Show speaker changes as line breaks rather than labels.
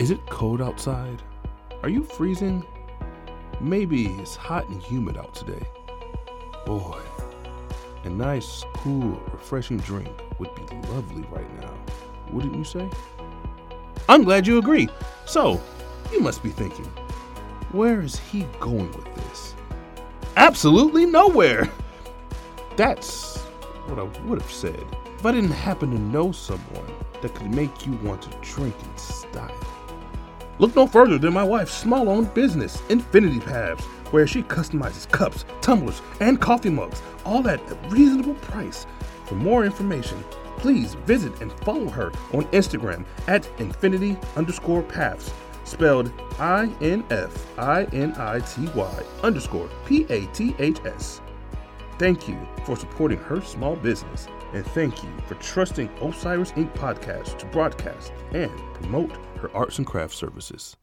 Is it cold outside? Are you freezing? Maybe it's hot and humid out today. Boy, a nice, cool, refreshing drink would be lovely right now, wouldn't you say? I'm glad you agree. So, you must be thinking, where is he going with this? Absolutely nowhere! That's what I would have said if I didn't happen to know someone that could make you want to drink in style. Look no further than my wife's small owned business, Infinity Paths, where she customizes cups, tumblers, and coffee mugs, all at a reasonable price. For more information, please visit and follow her on Instagram at infinity underscore paths, spelled I N F I N I T Y underscore P A T H S. Thank you for supporting her small business, and thank you for trusting Osiris Inc. podcast to broadcast and promote arts and crafts services.